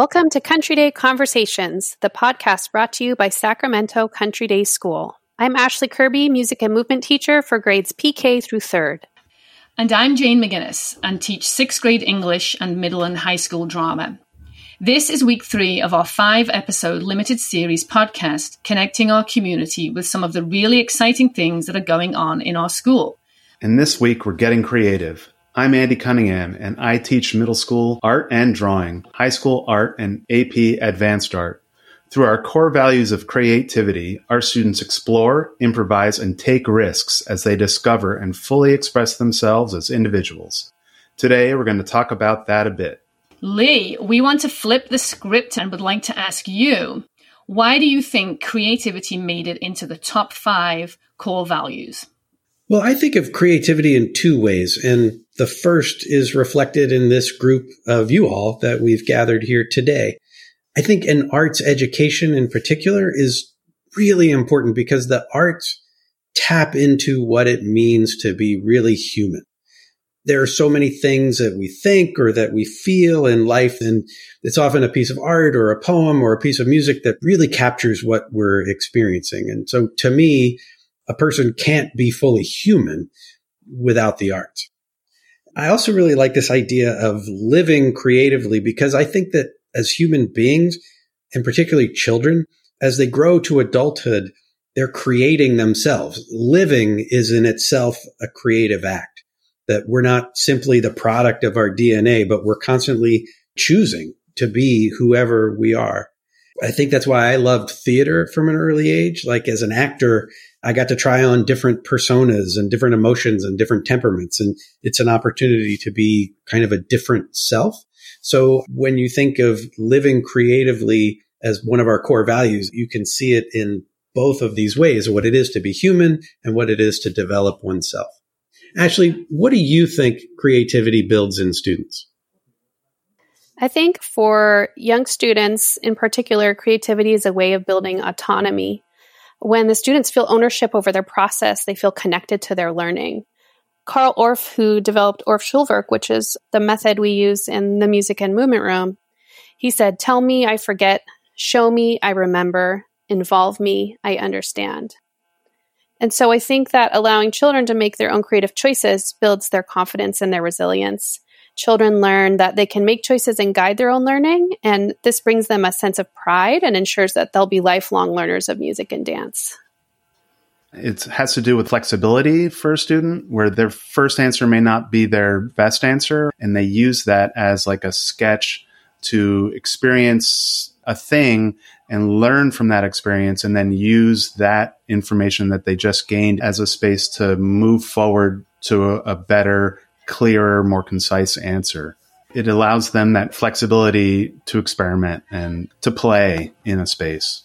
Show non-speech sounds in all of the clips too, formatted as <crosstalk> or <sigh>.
Welcome to Country Day Conversations, the podcast brought to you by Sacramento Country Day School. I'm Ashlie Kirby, music and movement teacher for grades PK through third. And I'm Jane McGinnes and teach sixth grade English and middle and high school drama. This is week three of our five episode limited series podcast, connecting our community with some of the really exciting things that are going on in our school. And this week, we're getting creative. I'm Andy Cunningham, and I teach middle school art and drawing, high school art, and AP advanced art. Through our core values of creativity, our students explore, improvise, and take risks as they discover and fully express themselves as individuals. Today, we're going to talk about that a bit. Lee, we want to flip the script and would like to ask you why do you think creativity made it into the top five core values? Well, I think of creativity in two ways. And the first is reflected in this group of you all that we've gathered here today. I think an arts education in particular is really important because the arts tap into what it means to be really human. There are so many things that we think or that we feel in life, and it's often a piece of art or a poem or a piece of music that really captures what we're experiencing. And so to me, a person can't be fully human without the arts. I also really like this idea of living creatively because I think that as human beings, and particularly children, as they grow to adulthood, they're creating themselves. Living is in itself a creative act, that we're not simply the product of our DNA, but we're constantly choosing to be whoever we are. I think that's why I loved theater from an early age. Like as an actor, I got to try on different personas and different emotions and different temperaments. And it's an opportunity to be kind of a different self. So when you think of living creatively as one of our core values, you can see it in both of these ways, what it is to be human and what it is to develop oneself. Ashlie, what do you think creativity builds in students? I think for young students in particular, creativity is a way of building autonomy when the students feel ownership over their process, they feel connected to their learning. Carl Orff, who developed Orff Schulwerk, which is the method we use in the music and movement room, he said, Tell me I forget, show me I remember, involve me I understand. And so I think that allowing children to make their own creative choices builds their confidence and their resilience children learn that they can make choices and guide their own learning. And this brings them a sense of pride and ensures that they'll be lifelong learners of music and dance. It has to do with flexibility for a student where their first answer may not be their best answer. And they use that as like a sketch to experience a thing and learn from that experience and then use that information that they just gained as a space to move forward to a, a better clearer, more concise answer. It allows them that flexibility to experiment and to play in a space.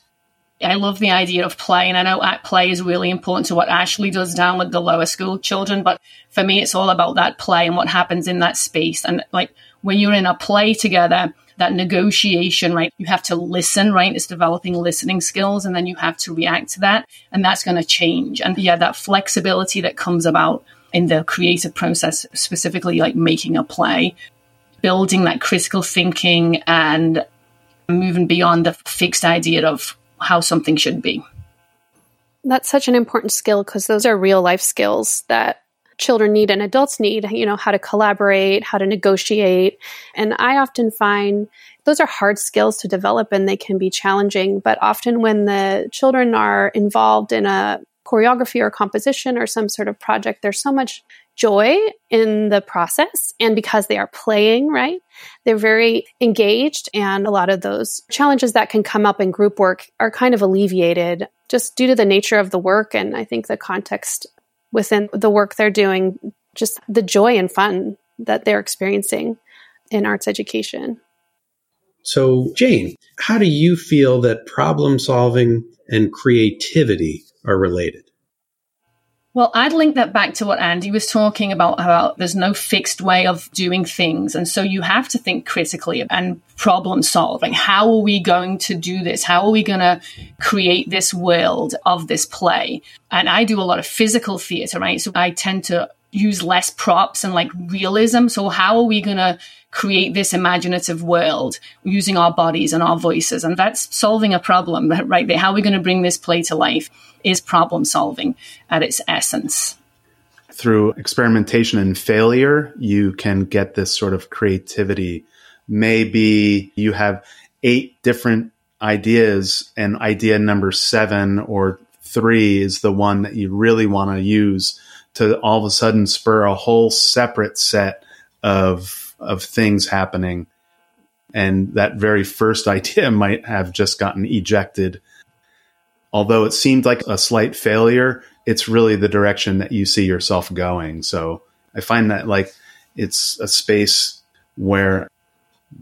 I love the idea of play, and I know at play is really important to what Ashlie does down with the lower school children. But for me, it's all about that play and what happens in that space. And like when you're in a play together, that negotiation, right? You have to listen, right? It's developing listening skills, and then you have to react to that, and that's going to change. And yeah, that flexibility that comes about in the creative process, specifically like making a play, building that critical thinking and moving beyond the fixed idea of how something should be. That's such an important skill because those are real life skills that children need and adults need, you know, how to collaborate, how to negotiate. And I often find those are hard skills to develop and they can be challenging. But often when the children are involved in a choreography or composition or some sort of project, there's so much joy in the process. And because they are playing, right, they're very engaged. And a lot of those challenges that can come up in group work are kind of alleviated just due to the nature of the work. And I think the context within the work they're doing, just the joy and fun that they're experiencing in arts education. So, Jane, how do you feel that problem solving and creativity are related? Well, I'd link that back to what Andy was talking about, about there's no fixed way of doing things. And so you have to think critically and problem solve. Like, how are we going to do this? How are we going to create this world of this play? And I do a lot of physical theater, right? So I tend to use less props and like realism. So how are we going to create this imaginative world using our bodies and our voices? And that's solving a problem <laughs> right there. How are we going to bring this play to life is problem solving at its essence. Through experimentation and failure, you can get this sort of creativity. Maybe you have eight different ideas and idea number seven or three is the one that you really want to use to all of a sudden spur a whole separate set of of things happening. And that very first <laughs> idea might have just gotten ejected. Although it seemed like a slight failure it's really the direction that you see yourself going. So i find that like it's a space where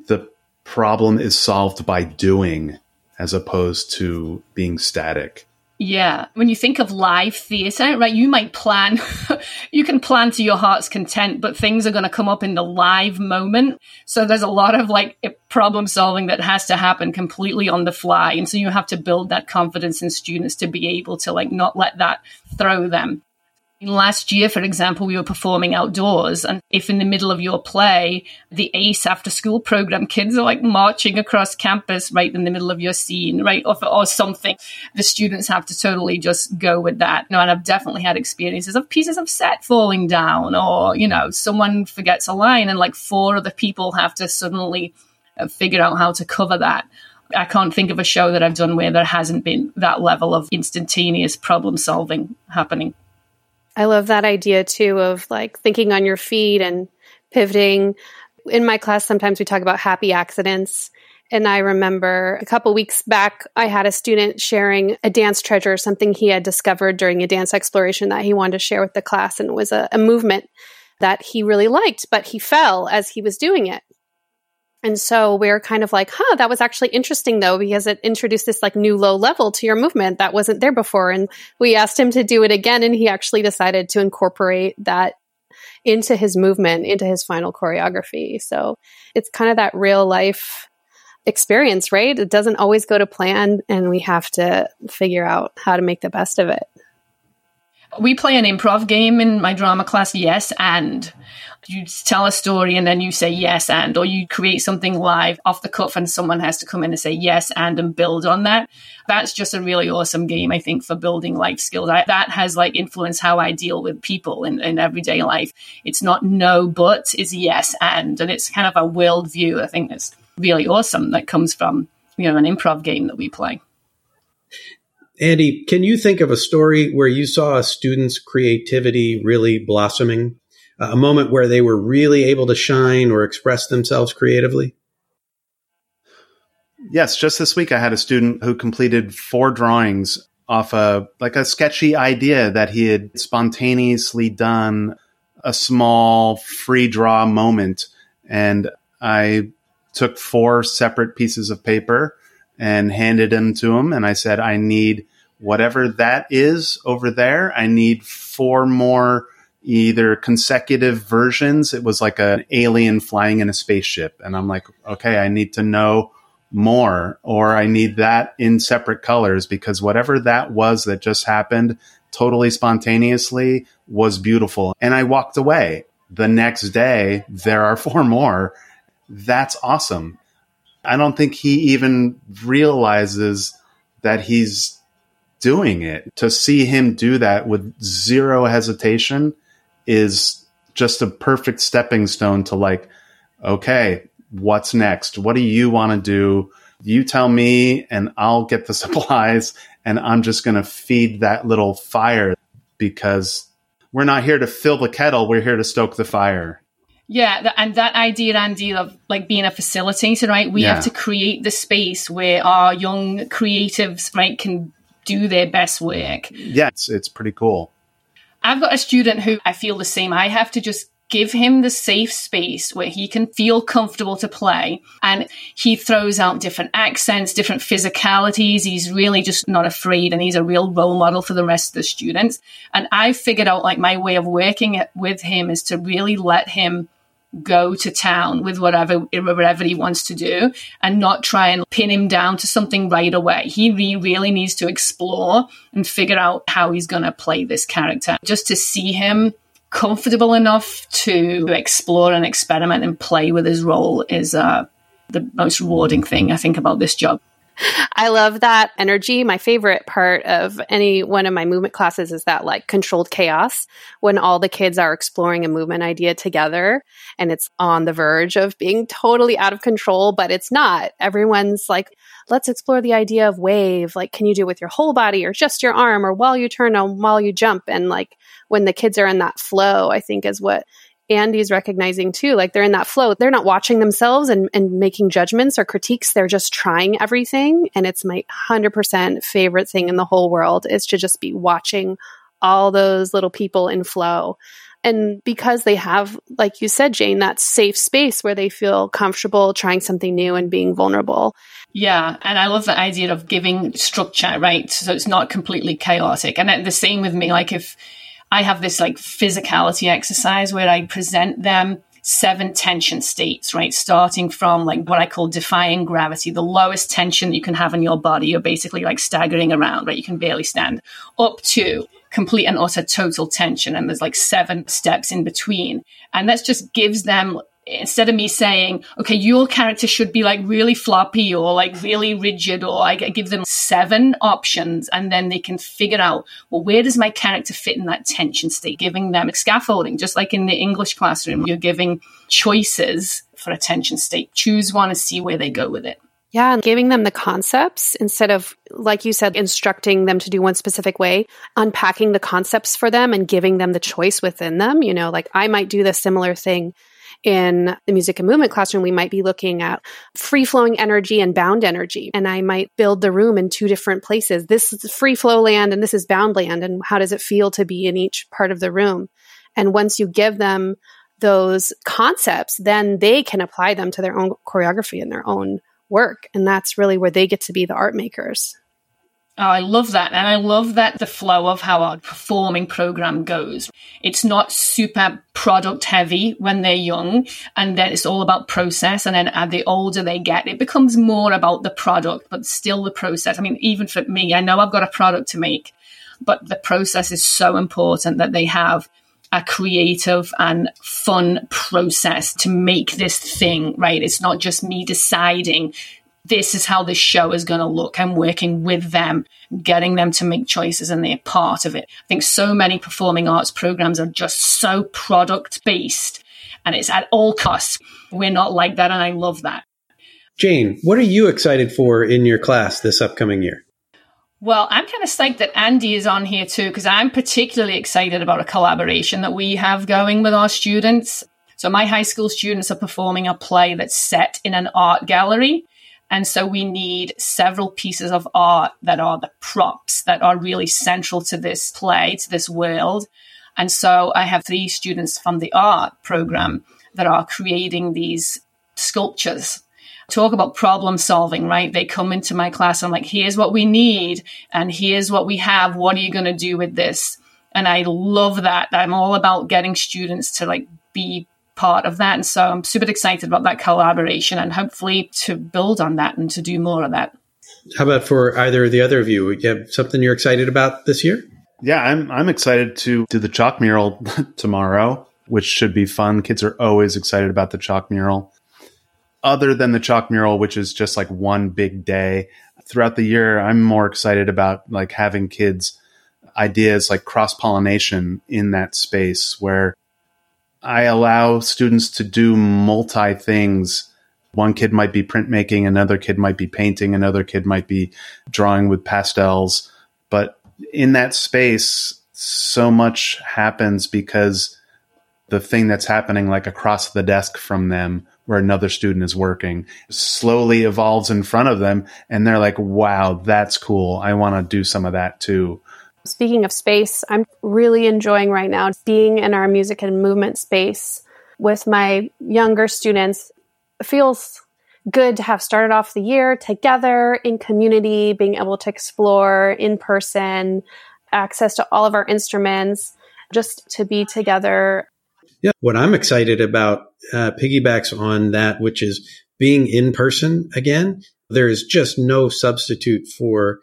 the problem is solved by doing as opposed to being static yeah. When you think of live theatre, right, you might plan, <laughs> you can plan to your heart's content, but things are going to come up in the live moment. So there's a lot of like problem solving that has to happen completely on the fly. And so you have to build that confidence in students to be able to like not let that throw them. Last year, for example, we were performing outdoors. And if in the middle of your play, the ACE after school program kids are like marching across campus right in the middle of your scene, right? Or, or something, the students have to totally just go with that. You know, and I've definitely had experiences of pieces of set falling down or, you know, someone forgets a line and like four other people have to suddenly uh, figure out how to cover that. I can't think of a show that I've done where there hasn't been that level of instantaneous problem solving happening. I love that idea too of like thinking on your feet and pivoting. In my class, sometimes we talk about happy accidents. And I remember a couple weeks back, I had a student sharing a dance treasure, something he had discovered during a dance exploration that he wanted to share with the class. And it was a, a movement that he really liked, but he fell as he was doing it. And so we're kind of like, huh, that was actually interesting though, because it introduced this like new low level to your movement that wasn't there before. And we asked him to do it again, and he actually decided to incorporate that into his movement, into his final choreography. So it's kind of that real life experience, right? It doesn't always go to plan, and we have to figure out how to make the best of it. We play an improv game in my drama class, yes, and you tell a story and then you say yes and, or you create something live off the cuff and someone has to come in and say yes and and build on that. That's just a really awesome game, I think, for building life skills. I, that has like influenced how I deal with people in, in everyday life. It's not no, but it's yes and, and it's kind of a world view. I think that's really awesome that comes from, you know, an improv game that we play. Andy, can you think of a story where you saw a student's creativity really blossoming? a moment where they were really able to shine or express themselves creatively? Yes, just this week I had a student who completed four drawings off a like a sketchy idea that he had spontaneously done a small free draw moment and I took four separate pieces of paper and handed them to him and I said I need whatever that is over there I need four more either consecutive versions. It was like an alien flying in a spaceship. And I'm like, okay, I need to know more, or I need that in separate colors because whatever that was that just happened totally spontaneously was beautiful. And I walked away. The next day, there are four more. That's awesome. I don't think he even realizes that he's doing it. To see him do that with zero hesitation is just a perfect stepping stone to like, okay, what's next? What do you want to do? You tell me and I'll get the <laughs> supplies and I'm just going to feed that little fire because we're not here to fill the kettle. We're here to stoke the fire. Yeah, and that idea, Andy, of like being a facilitator, right? We yeah. have to create the space where our young creatives, right, can do their best work. Yeah, it's, it's pretty cool. I've got a student who I feel the same. I have to just give him the safe space where he can feel comfortable to play. And he throws out different accents, different physicalities. He's really just not afraid and he's a real role model for the rest of the students. And I figured out like my way of working it with him is to really let him go to town with whatever whatever he wants to do and not try and pin him down to something right away. He really needs to explore and figure out how he's going to play this character. Just to see him comfortable enough to explore and experiment and play with his role is uh, the most rewarding thing I think about this job. I love that energy. My favorite part of any one of my movement classes is that like controlled chaos when all the kids are exploring a movement idea together and it's on the verge of being totally out of control, but it's not. Everyone's like, let's explore the idea of wave. Like, can you do it with your whole body or just your arm or while you turn or while you jump? And like when the kids are in that flow, I think is what Andy's recognizing too. Like they're in that flow. They're not watching themselves and, and making judgments or critiques. They're just trying everything. And it's my 100% favorite thing in the whole world is to just be watching all those little people in flow. And because they have, like you said, Jane, that safe space where they feel comfortable trying something new and being vulnerable. Yeah. And I love the idea of giving structure, right? So it's not completely chaotic. And the same with me. Like if, I have this like physicality exercise where I present them seven tension states, right? Starting from like what I call defying gravity, the lowest tension you can have in your body. You're basically like staggering around, right? You can barely stand up to complete and utter total tension. And there's like seven steps in between. And that just gives them instead of me saying, okay, your character should be like really floppy or like really rigid, or I give them seven options and then they can figure out, well, where does my character fit in that tension state? Giving them scaffolding, just like in the English classroom, you're giving choices for a tension state. Choose one and see where they go with it. Yeah, and giving them the concepts instead of, like you said, instructing them to do one specific way, unpacking the concepts for them and giving them the choice within them. You know, like I might do the similar thing in the music and movement classroom, we might be looking at free flowing energy and bound energy. And I might build the room in two different places. This is free flow land and this is bound land. And how does it feel to be in each part of the room? And once you give them those concepts, then they can apply them to their own choreography and their own work. And that's really where they get to be the art makers. Oh, I love that. And I love that the flow of how our performing program goes. It's not super product heavy when they're young, and then it's all about process. And then as the older they get, it becomes more about the product, but still the process. I mean, even for me, I know I've got a product to make, but the process is so important that they have a creative and fun process to make this thing, right? It's not just me deciding this is how this show is going to look. I'm working with them, getting them to make choices, and they're part of it. I think so many performing arts programs are just so product based and it's at all costs. We're not like that, and I love that. Jane, what are you excited for in your class this upcoming year? Well, I'm kind of psyched that Andy is on here too, because I'm particularly excited about a collaboration that we have going with our students. So, my high school students are performing a play that's set in an art gallery. And so we need several pieces of art that are the props that are really central to this play, to this world. And so I have three students from the art program that are creating these sculptures. Talk about problem solving, right? They come into my class and like, here's what we need and here's what we have. What are you going to do with this? And I love that. I'm all about getting students to like be part of that. And so I'm super excited about that collaboration and hopefully to build on that and to do more of that. How about for either of the other of you? You have something you're excited about this year? Yeah, I'm I'm excited to do the chalk mural <laughs> tomorrow, which should be fun. Kids are always excited about the chalk mural. Other than the chalk mural, which is just like one big day, throughout the year, I'm more excited about like having kids ideas like cross pollination in that space where I allow students to do multi things. One kid might be printmaking, another kid might be painting, another kid might be drawing with pastels. But in that space, so much happens because the thing that's happening like across the desk from them where another student is working slowly evolves in front of them and they're like wow that's cool i want to do some of that too Speaking of space, I'm really enjoying right now being in our music and movement space with my younger students. It feels good to have started off the year together in community, being able to explore in person, access to all of our instruments, just to be together. Yeah, what I'm excited about uh, piggybacks on that, which is being in person again. There is just no substitute for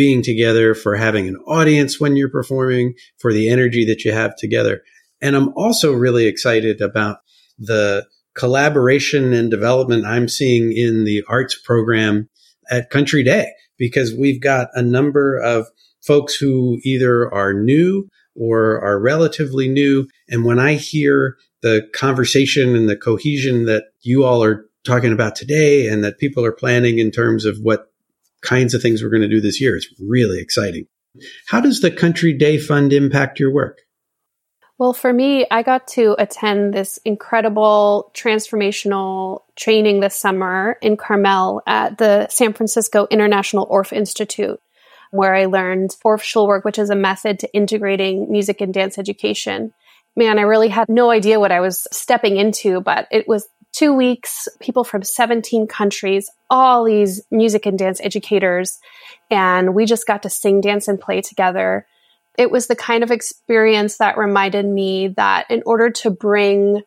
being together, for having an audience when you're performing, for the energy that you have together. And I'm also really excited about the collaboration and development I'm seeing in the arts program at Country Day because we've got a number of folks who either are new or are relatively new. And when I hear the conversation and the cohesion that you all are talking about today and that people are planning in terms of what kinds of things we're going to do this year, it's really exciting. How does the Country Day Fund impact your work? Well, for me, I got to attend this incredible transformational training this summer in Carmel at the San Francisco International Orff Institute, where I learned Orff Schulwerk, which is a method to integrating music and dance education. Man, I really had no idea what I was stepping into, but it was two weeks, people from 17 countries, all these music and dance educators, and we just got to sing, dance, and play together it was the kind of experience that reminded me that in order to bring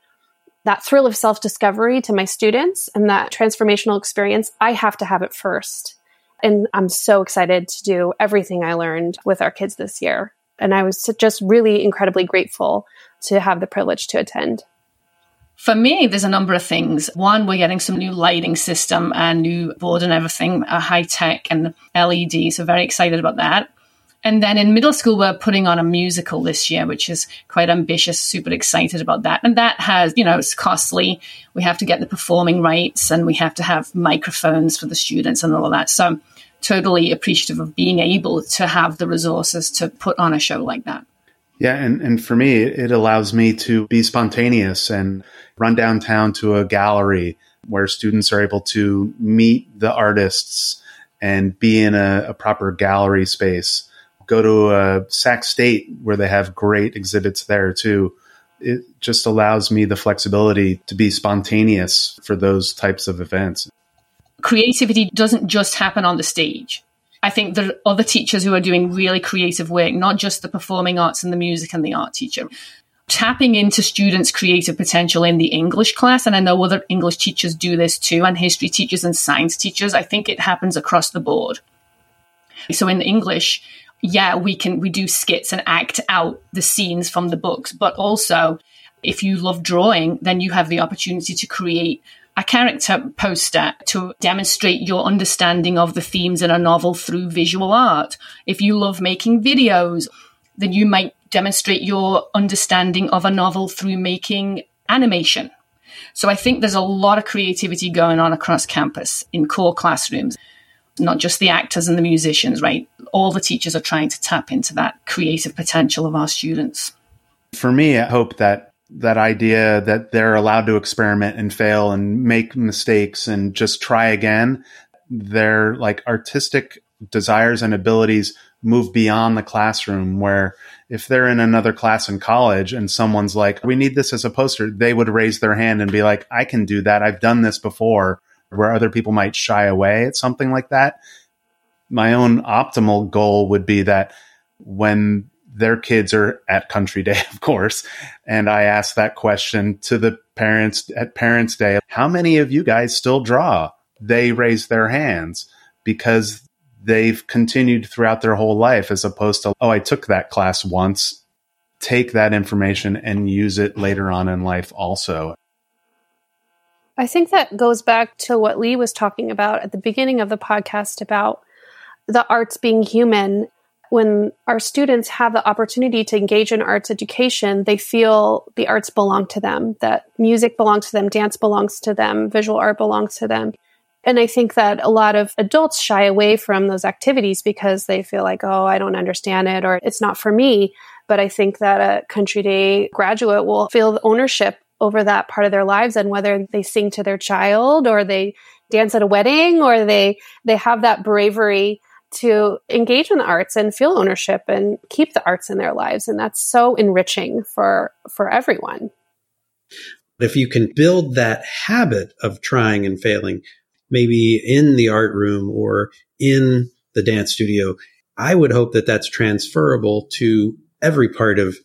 that thrill of self discovery to my students and that transformational experience, I have to have it first. And I'm so excited to do everything I learned with our kids this year. And I was just really incredibly grateful to have the privilege to attend. For me, there's a number of things. One, we're getting some new lighting system and new board and everything, uh, high tech and LED. So very excited about that. And then in middle school, we're putting on a musical this year, which is quite ambitious, super excited about that. And that has, you know, it's costly. We have to get the performing rights and we have to have microphones for the students and all of that. So I'm totally appreciative of being able to have the resources to put on a show like that. Yeah, and, and for me, it allows me to be spontaneous and run downtown to a gallery where students are able to meet the artists and be in a, a proper gallery space go to uh, Sac State where they have great exhibits there too. It just allows me the flexibility to be spontaneous for those types of events. Creativity doesn't just happen on the stage. I think there are other teachers who are doing really creative work, not just the performing arts and the music and the art teacher. Tapping into students' creative potential in the English class, and I know other English teachers do this too, and history teachers and science teachers. I think it happens across the board. So in English, yeah, we can, we do skits and act out the scenes from the books, but also if you love drawing, then you have the opportunity to create a character poster to demonstrate your understanding of the themes in a novel through visual art. If you love making videos, then you might demonstrate your understanding of a novel through making animation. So I think there's a lot of creativity going on across campus in core classrooms not just the actors and the musicians, right? All the teachers are trying to tap into that creative potential of our students. For me, I hope that that idea that they're allowed to experiment and fail and make mistakes and just try again, their like artistic desires and abilities move beyond the classroom where if they're in another class in college and someone's like, we need this as a poster, they would raise their hand and be like, I can do that. I've done this before where other people might shy away at something like that. My own optimal goal would be that when their kids are at country day, <laughs> of course, and I ask that question to the parents at parents day, how many of you guys still draw? They raise their hands because they've continued throughout their whole life as opposed to, oh, I took that class once. Take that information and use it later on in life also. I think that goes back to what Lee was talking about at the beginning of the podcast about the arts being human. When our students have the opportunity to engage in arts education, they feel the arts belong to them, that music belongs to them, dance belongs to them, visual art belongs to them. And I think that a lot of adults shy away from those activities because they feel like, oh, I don't understand it or it's not for me. But I think that a Country Day graduate will feel ownership over that part of their lives and whether they sing to their child or they dance at a wedding or they they have that bravery to engage in the arts and feel ownership and keep the arts in their lives and that's so enriching for for everyone if you can build that habit of trying and failing maybe in the art room or in the dance studio i would hope that that's transferable to every part of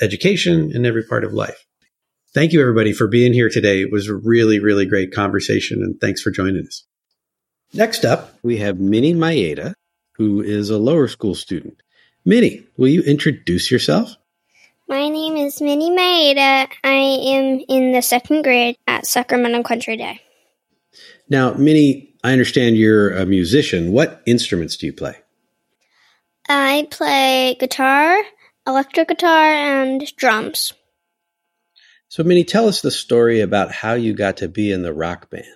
education and every part of life Thank you, everybody, for being here today. It was a really, really great conversation, and thanks for joining us. Next up, we have Minnie Maeda, who is a lower school student. Minnie, will you introduce yourself? My name is Minnie Maeda. I am in the second grade at Sacramento Country Day. Now, Minnie, I understand you're a musician. What instruments do you play? I play guitar, electric guitar, and drums. So, Minnie, tell us the story about how you got to be in the rock band.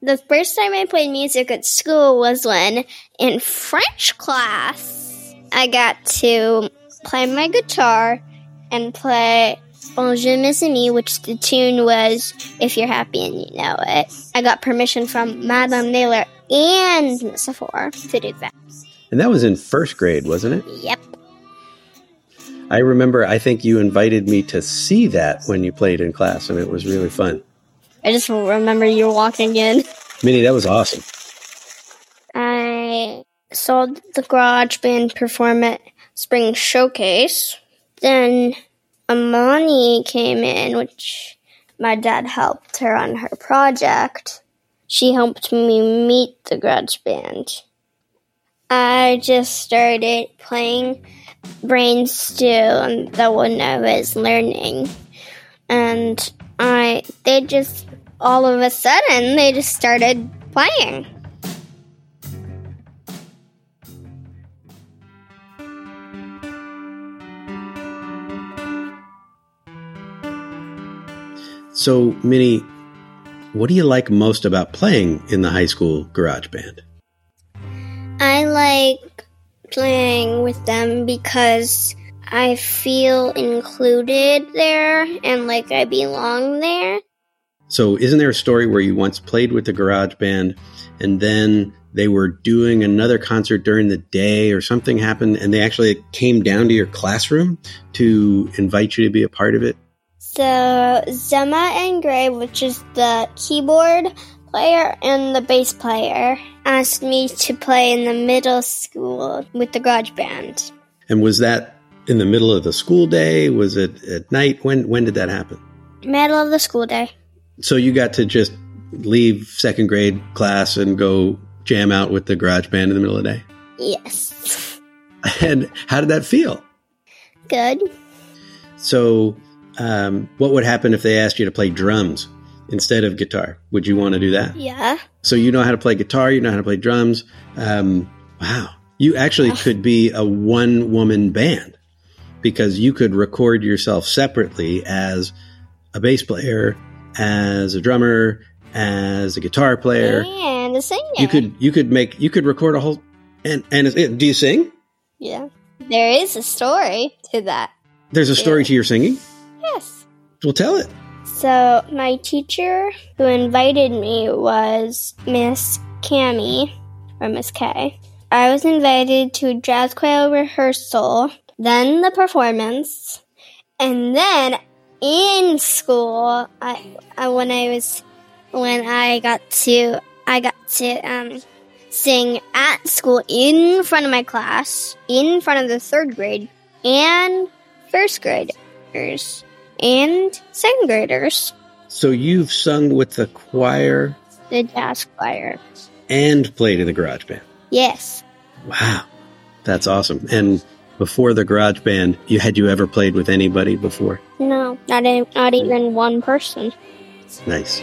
The first time I played music at school was when, in French class, I got to play my guitar and play Bonjour Mes Amis, which the tune was If You're Happy and You Know It. I got permission from Madame Naylor and Sephora to do that. And that was in first grade, wasn't it? Yep. I remember, I think you invited me to see that when you played in class, and it was really fun. I just remember you walking in. Minnie, that was awesome. I saw the garage band perform at Spring Showcase. Then Amani came in, which my dad helped her on her project. She helped me meet the garage band. I just started playing brain stew and the one I was learning. And I they just all of a sudden they just started playing. So, Minnie, what do you like most about playing in the high school garage band? I like playing with them because I feel included there and like I belong there. So, isn't there a story where you once played with the garage band and then they were doing another concert during the day or something happened and they actually came down to your classroom to invite you to be a part of it? So, Zema and Gray, which is the keyboard player and the bass player, asked me to play in the middle school with the garage band. And was that in the middle of the school day? Was it at night? When when did that happen? Middle of the school day. So you got to just leave second grade class and go jam out with the garage band in the middle of the day? Yes. <laughs> And how did that feel? Good. So, um, what would happen if they asked you to play drums instead of guitar? Would you want to do that? Yeah. So you know how to play guitar, you know how to play drums. Um, wow, you actually could be a one woman band because you could record yourself separately as a bass player, as a drummer, as a guitar player. And a singer. You could you could make you could record a whole and and is- do you sing? Yeah. There is a story to that. There's a story Yeah. to your singing. Well, tell it. So my teacher who invited me was Miss Cami or Miss K. I was invited to a jazz choir rehearsal, then the performance, and then in school, I, I when I was when I got to I got to um sing at school in front of my class, in front of the third grade and first graders and second graders. So you've sung with the choir The jazz choir. and played in the garage band. Yes. Wow, that's awesome. And before the garage band, you had you ever played with anybody before? No, not e- not even one person. Nice.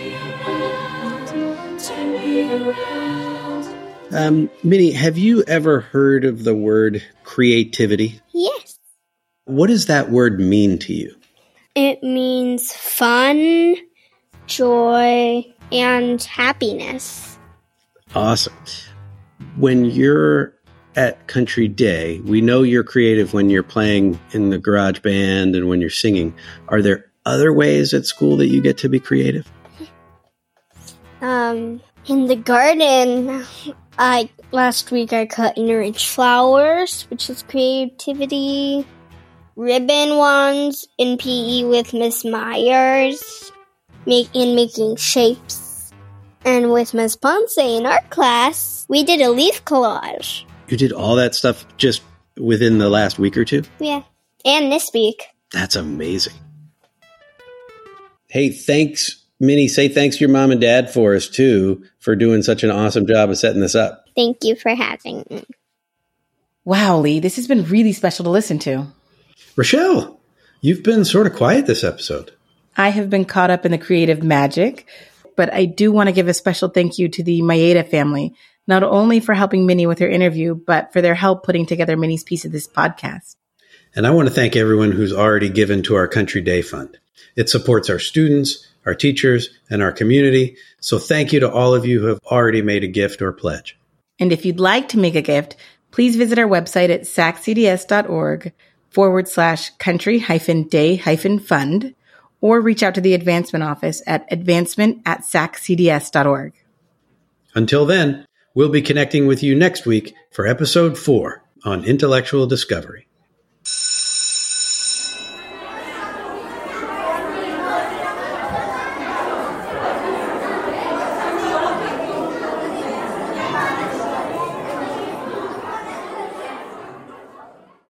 Um, Minnie, have you ever heard of the word creativity? Yes. What does that word mean to you? It means fun, joy, and happiness. Awesome. When you're at Country Day, we know you're creative when you're playing in the garage band and when you're singing. Are there other ways at school that you get to be creative? Um, in the garden, I last week I cut and arranged flowers, which is creativity. Ribbon ones in PE with Miss Myers, make in making shapes, and with Miss Ponce in art class, we did a leaf collage. You did all that stuff just within the last week or two? Yeah, and this week. That's amazing. Hey, thanks, Minnie. Say thanks to your mom and dad for us too for doing such an awesome job of setting this up. Thank you for having me. Wow, Lee, this has been really special to listen to. Rochelle, You've been sort of quiet this episode. I have been caught up in the creative magic, but I do want to give a special thank you to the Maeda family, not only for helping Minnie with her interview, but for their help putting together Minnie's piece of this podcast. And I want to thank everyone who's already given to our Country Day Fund. It supports our students, our teachers, and our community. So thank you to all of you who have already made a gift or pledge. And if you'd like to make a gift, please visit our website at saccds.org forward slash country hyphen day hyphen fund or reach out to the advancement office at advancement at saccds.org. Until then, we'll be connecting with you next week for episode four on intellectual discovery.